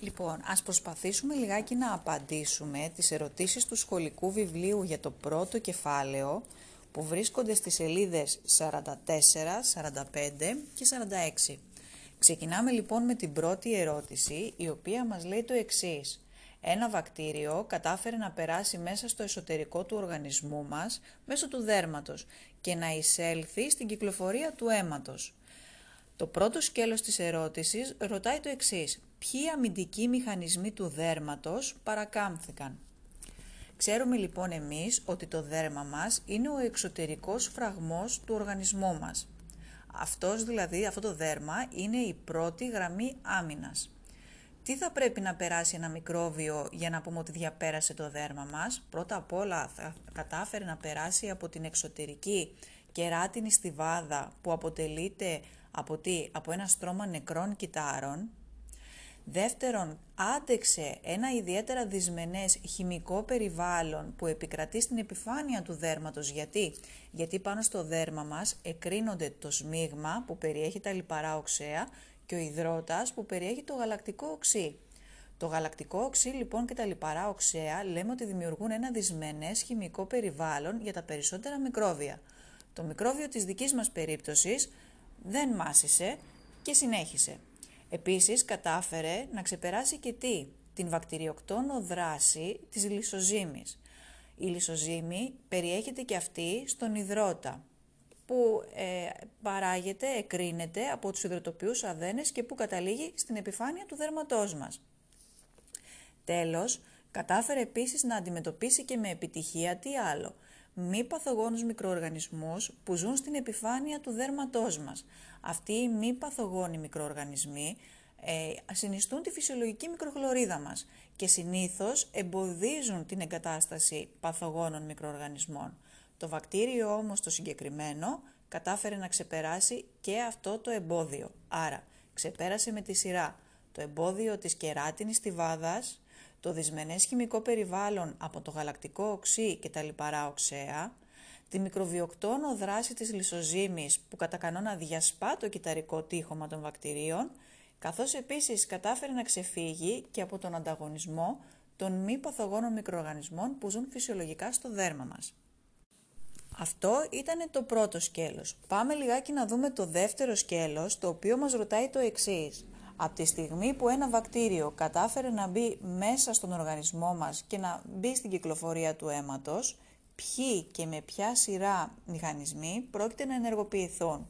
Λοιπόν, ας προσπαθήσουμε λιγάκι να απαντήσουμε τις ερωτήσεις του σχολικού βιβλίου για το πρώτο κεφάλαιο που βρίσκονται στις σελίδες 44, 45 και 46. Ξεκινάμε λοιπόν με την πρώτη ερώτηση, η οποία μας λέει το εξής. Ένα βακτήριο κατάφερε να περάσει μέσα στο εσωτερικό του οργανισμού μας, μέσω του δέρματος, και να εισέλθει στην κυκλοφορία του αίματος. Το πρώτο σκέλος της ερώτησης ρωτάει το εξής. Ποιοι αμυντικοί μηχανισμοί του δέρματος παρακάμφθηκαν; Ξέρουμε λοιπόν εμείς ότι το δέρμα μας είναι ο εξωτερικός φραγμός του οργανισμού μας. Αυτός δηλαδή, αυτό το δέρμα είναι η πρώτη γραμμή άμυνας. Τι θα πρέπει να περάσει ένα μικρόβιο για να πούμε ότι διαπέρασε το δέρμα μας; Πρώτα απ' όλα θα κατάφερε να περάσει από την εξωτερική κεράτινη στιβάδα που αποτελείται από τι, από ένα στρώμα νεκρών κυτάρων. Δεύτερον, άντεξε ένα ιδιαίτερα δυσμενές χημικό περιβάλλον που επικρατεί στην επιφάνεια του δέρματος. Γιατί; Γιατί πάνω στο δέρμα μας εκρίνονται το σμίγμα που περιέχει τα λιπαρά οξέα και ο υδρότας που περιέχει το γαλακτικό οξύ. Το γαλακτικό οξύ λοιπόν και τα λιπαρά οξέα λέμε ότι δημιουργούν ένα δυσμενές χημικό περιβάλλον για τα περισσότερα μικρόβια. Το μικρόβιο της δικής μας περίπτωσης δεν μάσησε και συνέχισε. Επίσης κατάφερε να ξεπεράσει και τι, την βακτηριοκτόνο δράση της λισοζύμης. Η λισοζύμη περιέχεται και αυτή στον υδρότα, που ε, παράγεται, εκρίνεται από τους υδροτοποιούς αδένες και που καταλήγει στην επιφάνεια του δέρματός μας. Τέλος, κατάφερε επίσης να αντιμετωπίσει και με επιτυχία τι άλλο – μη παθογόνους μικροοργανισμούς που ζουν στην επιφάνεια του δέρματός μας. Αυτοί οι μη παθογόνοι μικροοργανισμοί ε, συνιστούν τη φυσιολογική μικροχλωρίδα μας και συνήθως εμποδίζουν την εγκατάσταση παθογόνων μικροοργανισμών. Το βακτήριο όμως το συγκεκριμένο κατάφερε να ξεπεράσει και αυτό το εμπόδιο. Άρα ξεπέρασε με τη σειρά το εμπόδιο της κεράτινης στιβάδας, το δυσμενές χημικό περιβάλλον από το γαλακτικό οξύ και τα λιπαρά οξέα, τη μικροβιοκτόνο δράση της λισοζύμης που κατά κανόνα διασπά το κυταρικό τείχομα των βακτηρίων, καθώς επίσης κατάφερε να ξεφύγει και από τον ανταγωνισμό των μη παθογόνων μικροοργανισμών που ζουν φυσιολογικά στο δέρμα μας. Αυτό ήταν το πρώτο σκέλος. Πάμε λιγάκι να δούμε το δεύτερο σκέλος, το οποίο μας ρωτάει το εξής. Από τη στιγμή που ένα βακτήριο κατάφερε να μπει μέσα στον οργανισμό μας και να μπει στην κυκλοφορία του αίματος, ποιοι και με ποια σειρά μηχανισμοί πρόκειται να ενεργοποιηθούν.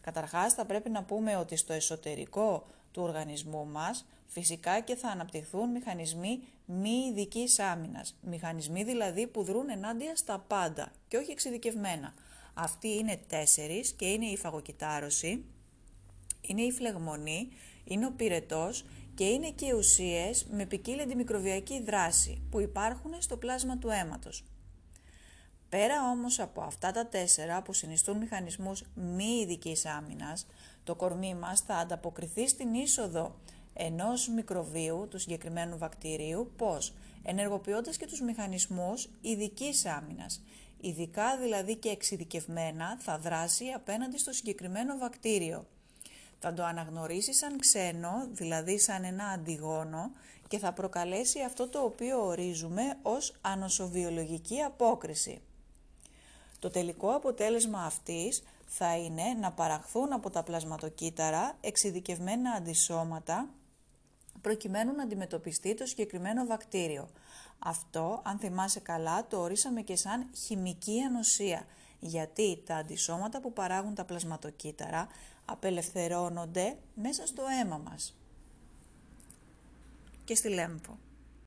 Καταρχάς θα πρέπει να πούμε ότι στο εσωτερικό του οργανισμού μας φυσικά και θα αναπτυχθούν μηχανισμοί μη ειδικής άμυνας. Μηχανισμοί δηλαδή που δρούν ενάντια στα πάντα και όχι εξειδικευμένα. Αυτοί είναι τέσσερις και είναι η φαγοκυτάρωση, είναι η φλεγμονή, είναι ο πυρετός και είναι και ουσίες με ποικίλη αντιμικροβιακή δράση που υπάρχουν στο πλάσμα του αίματος. Πέρα όμως από αυτά τα τέσσερα που συνιστούν μηχανισμούς μη ειδικής άμυνας, το κορμί μας θα ανταποκριθεί στην είσοδο ενός μικροβίου του συγκεκριμένου βακτηρίου, πώς, ενεργοποιώντας και τους μηχανισμούς ειδικής άμυνας. Ειδικά δηλαδή και εξειδικευμένα θα δράσει απέναντι στο συγκεκριμένο βακτήριο θα το αναγνωρίσεις σαν ξένο, δηλαδή σαν ένα αντιγόνο και θα προκαλέσει αυτό το οποίο ορίζουμε ως ανοσοβιολογική απόκριση. Το τελικό αποτέλεσμα αυτής θα είναι να παραχθούν από τα πλασματοκύτταρα εξειδικευμένα αντισώματα προκειμένου να αντιμετωπιστεί το συγκεκριμένο βακτήριο. Αυτό, αν θυμάσαι καλά, το ορίσαμε και σαν χημική ανοσία, γιατί τα αντισώματα που παράγουν τα πλασματοκύτταρα απελευθερώνονται μέσα στο αίμα μας και στη λέμφο.